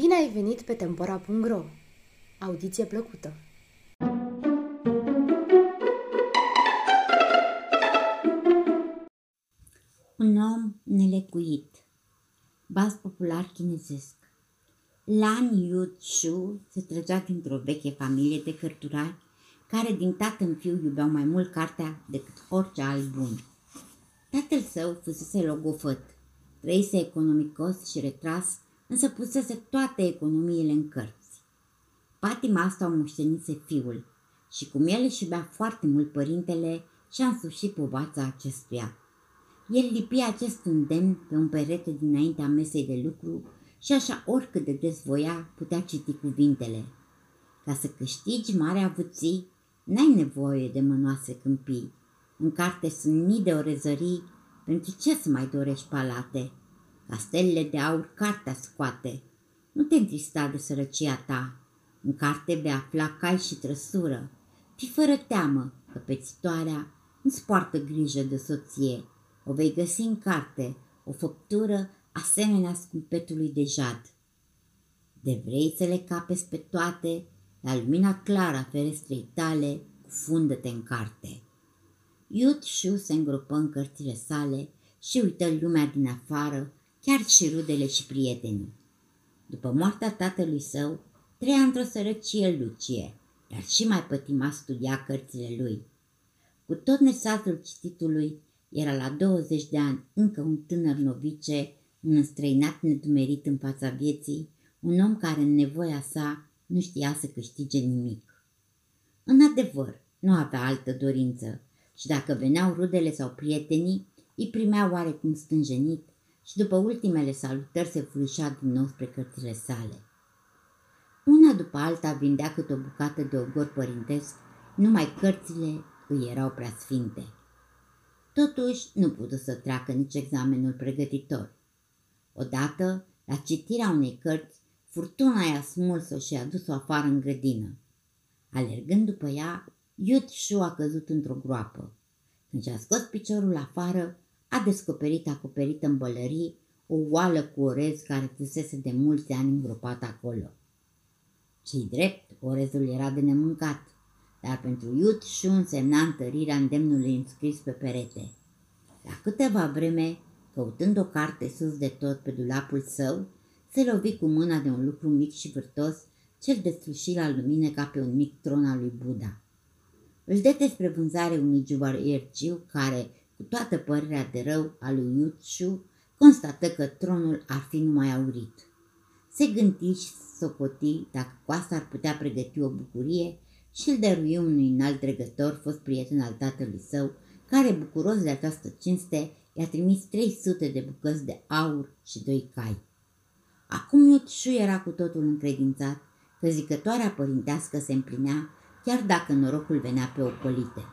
Bine ai venit pe Tempora.ro! Audiție plăcută! Un om nelecuit Baz popular chinezesc Lan Yu Shu se trăgea dintr-o veche familie de cărturari care din tată în fiu iubeau mai mult cartea decât orice alt bun. Tatăl său fusese logofăt, trăise economicos și retras, însă pusese toate economiile în cărți. Patima asta o moștenise fiul și cum el își iubea foarte mult părintele, și-a însușit povața acestuia. El lipi acest îndemn pe un perete dinaintea mesei de lucru și așa oricât de des voia putea citi cuvintele. Ca să câștigi mare avuții, n-ai nevoie de mănoase câmpii. În carte sunt mii de orezării, pentru ce să mai dorești palate? Castelele de aur cartea scoate. Nu te întrista de sărăcia ta. În carte vei afla cai și trăsură. Fi fără teamă că pețitoarea nu-ți poartă grijă de soție. O vei găsi în carte, o făptură asemenea scumpetului de jad. De vrei să le capezi pe toate, la lumina clară a ferestrei tale, cufundă-te în carte. Iut Shu se îngropă în cărțile sale și uită lumea din afară, chiar și rudele și prietenii. După moartea tatălui său, trăia într-o sărăcie lucie, dar și mai pătima studia cărțile lui. Cu tot nesatul cititului, era la 20 de ani încă un tânăr novice, un înstrăinat nedumerit în fața vieții, un om care în nevoia sa nu știa să câștige nimic. În adevăr, nu avea altă dorință și dacă veneau rudele sau prietenii, îi primea oarecum stânjenit și după ultimele salutări se furișa din nou spre cărțile sale. Una după alta vindea câte o bucată de ogor părintesc, numai cărțile îi erau prea sfinte. Totuși, nu putu să treacă nici examenul pregătitor. Odată, la citirea unei cărți, furtuna i-a smuls-o și a dus-o afară în grădină. Alergând după ea, Iut Shu a căzut într-o groapă. Când și-a scos piciorul afară, a descoperit acoperită în bălării o oală cu orez care fusese de mulți ani îngropat acolo. Cei drept, orezul era de nemâncat, dar pentru Iut Shu însemna întărirea îndemnului înscris pe perete. La câteva vreme, căutând o carte sus de tot pe dulapul său, se lovi cu mâna de un lucru mic și vârtos, cel deslușit la lumină ca pe un mic tron al lui Buddha. Își dete spre vânzare unui ierciu care, cu toată părerea de rău a lui Yutshu, constată că tronul ar fi numai aurit. Se gândi și socoti dacă cu asta ar putea pregăti o bucurie și îl dărui unui înalt dregător, fost prieten al tatălui său, care, bucuros de această cinste, i-a trimis 300 de bucăți de aur și doi cai. Acum Iutshu era cu totul încredințat că zicătoarea părintească se împlinea, chiar dacă norocul venea pe ocolite.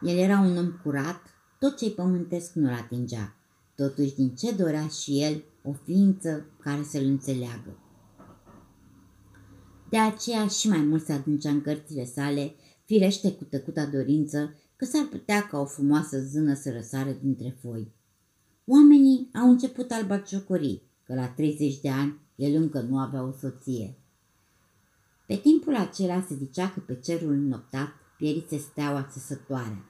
El era un om curat, tot ce-i pământesc nu-l atingea, totuși din ce dorea și el o ființă care să-l înțeleagă. De aceea și mai mult se adâncea în cărțile sale, firește cu tăcuta dorință că s-ar putea ca o frumoasă zână să răsare dintre foi. Oamenii au început al ciocorii, că la 30 de ani el încă nu avea o soție. Pe timpul acela se zicea că pe cerul noptat pierise steaua țesătoarea.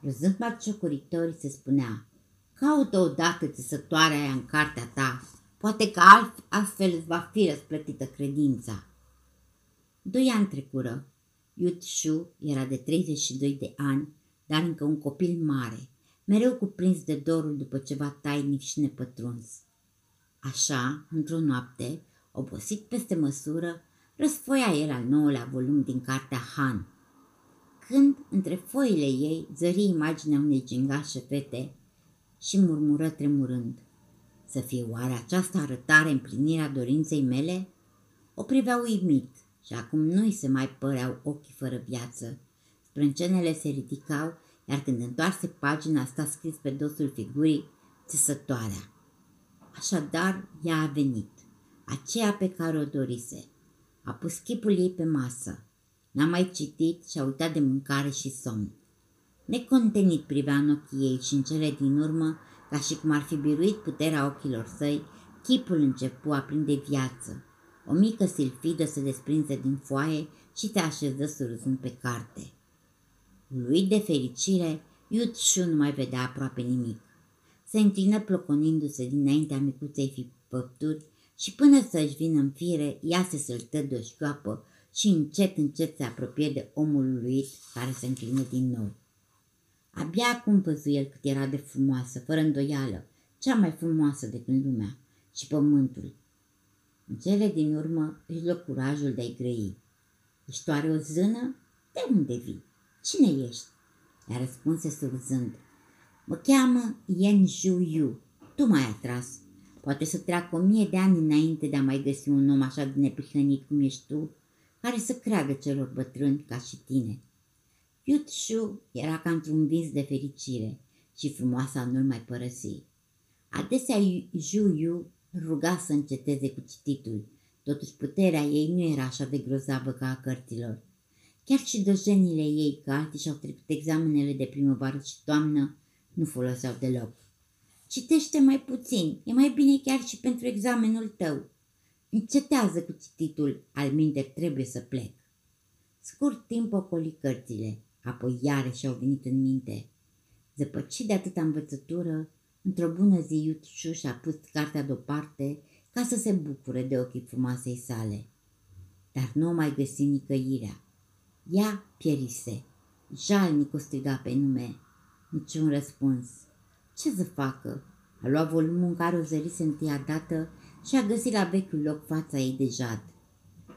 Râzând batjocoritorii se spunea, caută odată țesătoarea aia în cartea ta, poate că altfel îți va fi răsplătită credința. Doi ani trecură. Yud Shu era de 32 de ani, dar încă un copil mare, mereu cuprins de dorul după ceva tainic și nepătruns. Așa, într-o noapte, obosit peste măsură, răsfoia el al nouălea volum din cartea Han. Când, între foile ei, zări imaginea unei gingașe fete și murmură tremurând. Să fie oare această arătare împlinirea dorinței mele? O privea uimit și acum nu-i se mai păreau ochii fără viață. Sprâncenele se ridicau, iar când întoarse pagina sta scris pe dosul figurii, țesătoarea. Așadar, ea a venit, aceea pe care o dorise. A pus chipul ei pe masă. N-a mai citit și a uitat de mâncare și somn. Necontenit privea în ochii ei și în cele din urmă, ca și cum ar fi biruit puterea ochilor săi, chipul începu a prinde viață O mică silfidă se desprinse din foaie și se așeză surâzând pe carte. Lui de fericire, Iud Shu nu mai vedea aproape nimic. Se înclină ploconindu-se dinaintea micuței făpturi și până să-și vină în fire, ea se săltă de o șchioapă și încet, încet se apropie de omul lui care se înclină din nou. Abia acum văzu el cât era de frumoasă, fără îndoială, cea mai frumoasă de când lumea și pământul. În cele din urmă își luă curajul de a-i grăi. Ești oare o zână? De unde vii? Cine ești? I-a răspunse surzând. Mă cheamă Yen Ju Yu. Tu m-ai atras. Poate să treacă o mie de ani înainte de a mai găsi un om așa de neprihănit cum ești tu, care să creadă celor bătrâni ca și tine. Yut Shu era ca într-un vis de fericire și frumoasa nu-l mai părăsi. Adesea Ju Yu ruga să înceteze cu cititul, totuși puterea ei nu era așa de grozavă ca a cărților. Chiar și dojenile ei, că alții și-au trecut examenele de primăvară și toamnă, nu foloseau deloc. Citește mai puțin, e mai bine chiar și pentru examenul tău. Încetează cu cititul, al minte trebuie să plec. Scurt timp ocoli cărțile, apoi iarăși au venit în minte. Zăpăcit de atâta învățătură, într-o bună zi Iutșu și-a pus cartea deoparte ca să se bucure de ochii frumoasei sale. Dar nu o mai găsi nicăirea. Ea pierise. Jalnic o striga pe nume. Niciun răspuns. Ce să facă? A luat volumul în care o zărise întâia dată și a găsit la vechiul loc fața ei de jad.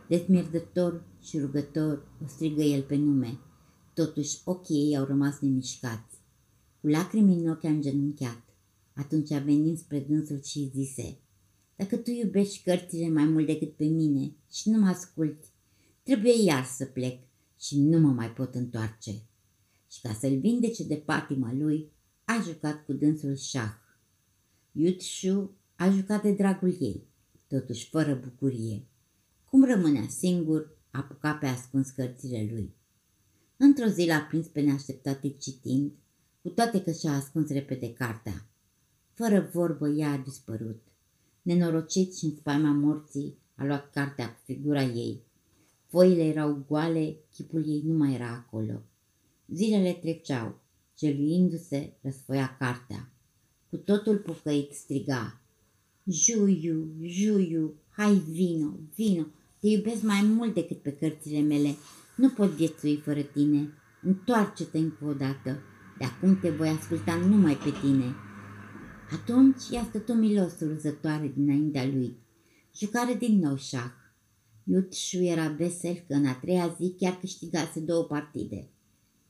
Desmierdător și rugător o strigă el pe nume. Totuși ochii ei au rămas nemișcați. Cu lacrimi în ochi a îngenunchiat. Atunci a venit spre dânsul și zise, Dacă tu iubești cărțile mai mult decât pe mine și nu mă asculti, trebuie iar să plec și nu mă mai pot întoarce. Și ca să-l vindece de patima lui, a jucat cu dânsul șah. Yutshu a jucat de dragul ei, totuși fără bucurie. Cum rămânea singur, apuca pe ascuns cărțile lui. Într-o zi l-a prins pe neașteptate citind, cu toate că și-a ascuns repede cartea. Fără vorbă, ea a dispărut. Nenorocit și în spaima morții, a luat cartea cu figura ei. Foile erau goale, chipul ei nu mai era acolo. Zilele treceau, celuindu-se, răsfoia cartea. Cu totul pocăit striga. Juiu, Juiu, hai vino, vino, te iubesc mai mult decât pe cărțile mele. Nu pot viețui fără tine. Întoarce-te încă o dată. De acum te voi asculta numai pe tine. Atunci ea stătu milos ruzătoare dinaintea lui. Jucare din nou șah. Iutshu era vesel că în a treia zi chiar câștigase două partide.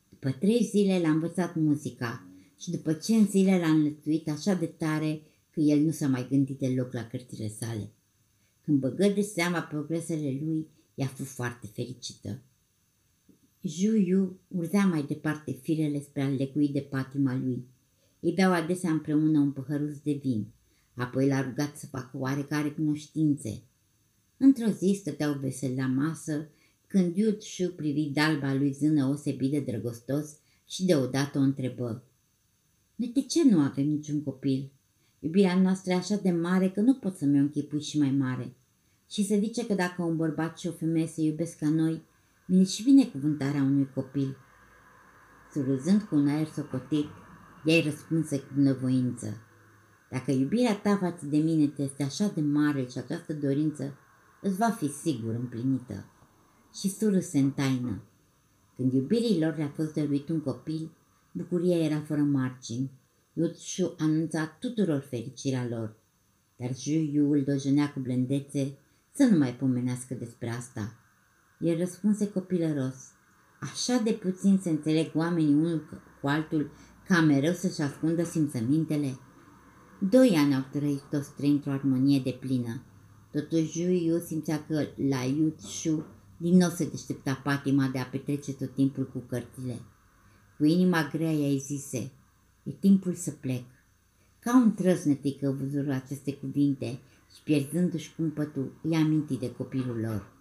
După trei zile l-a învățat muzica și după cinci zile l-a înlățuit așa de tare că el nu s-a mai gândit deloc la cărțile sale. Când băgă de seama progresele lui, ea fu foarte fericită. Juiu urzea mai departe firele spre a legui de patima lui. Ei beau adesea împreună un păhăruț de vin, apoi l-a rugat să facă oarecare cunoștințe. Într-o zi stăteau vesel la masă, când Iud Shu privi dalba lui zână osebit de drăgostos și deodată o întrebă. Noi de ce nu avem niciun copil? Iubirea noastră e așa de mare că nu pot să-mi o închipui și mai mare. Și se zice că dacă un bărbat și o femeie se iubesc ca noi, vine și binecuvântarea unui copil. Surâzând cu un aer socotit, ea-i răspunse cu bunăvoință. Dacă iubirea ta față de mine este așa de mare și această dorință îți va fi sigur împlinită. Și surâse în taină. Când iubirii lor le-a fost dăruit un copil, bucuria era fără margini. Yutshu anunța tuturor fericirea lor, dar Juyu îl dojenea cu blândețe să nu mai pomenească despre asta. El răspunse copilăros, așa de puțin se înțeleg oamenii unul cu altul ca mereu să-și ascundă simțămintele. Doi ani au trăit toți trei într-o armonie de plină. Totuși Yu simțea că la Yu Shu din nou se deștepta patima de a petrece tot timpul cu cărțile. Cu inima grea i-ai zise, e timpul să plec. Ca un trăsnetică văzură aceste cuvinte și pierzându-și cumpătul, i-a amintit de copilul lor.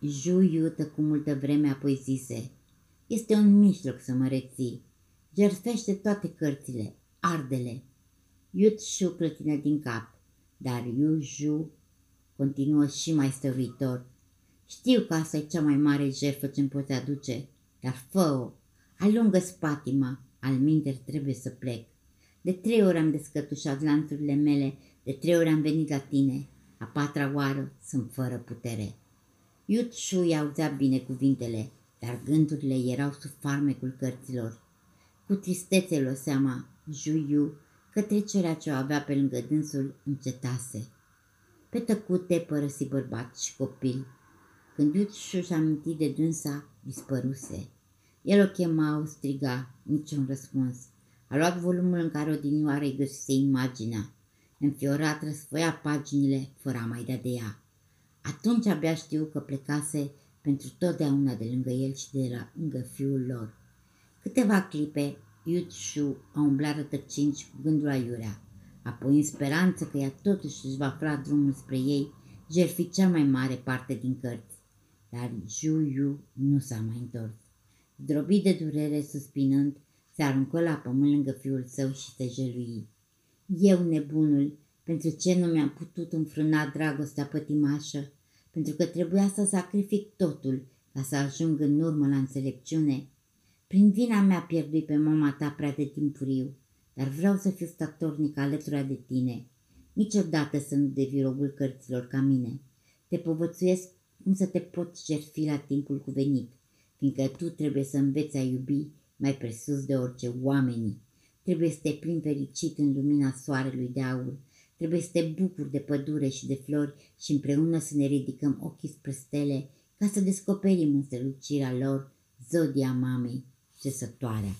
Ju iută cu multă vreme apoi zise, este un mijloc să mă reții. Gerfește toate cărțile, ardele. Iut Shu clătină din cap, dar Yu Ju continuă și mai stăruitor. Știu că asta e cea mai mare jertfă ce-mi poți aduce, dar fă-o, alungă spatima, al minter trebuie să plec. De trei ori am descătușat lanțurile mele, de trei ori am venit la tine, a patra oară sunt fără putere. Iut Shui auzea bine cuvintele, dar gândurile erau sub farmecul cărților. Cu tristețe lua seama Juiu că trecerea ce o avea pe lângă dânsul încetase. Pe tăcute părăsi bărbat și copil. Când Iut Shu și amintit de dânsa, dispăruse. El o chema, o striga, niciun răspuns. A luat volumul în care odinioară îi găsise imaginea. Înfiorat răsfoia paginile fără a mai da de ea. Atunci abia știu că plecase pentru totdeauna de lângă el și de la lângă fiul lor. Câteva clipe, Yut Shu a umblat rătăcind și cu gândul aiurea. Apoi, în speranță că ea totuși își va afla drumul spre ei, jerfi cea mai mare parte din cărți. Dar Ju Yu nu s-a mai întors. Drobit de durere, suspinând, se aruncă la pământ lângă fiul său și se jelui. Eu, nebunul, pentru ce nu mi-am putut înfrâna dragostea pătimașă? Pentru că trebuia să sacrific totul ca să ajung în urmă la înțelepciune? Prin vina mea pierdui pe mama ta prea de timpuriu, dar vreau să fiu statornic alături de tine. Niciodată să nu devii robul cărților ca mine. Te povățuiesc cum să te poți jerfi la timpul cuvenit, fiindcă tu trebuie să înveți a iubi mai presus de orice oamenii. Trebuie să te plimbi fericit în lumina soarelui de aur. Trebuie să te bucuri de pădure și de flori și împreună să ne ridicăm ochii spre stele ca să descoperim în strălucirea lor zodia mamei, cesătoarea.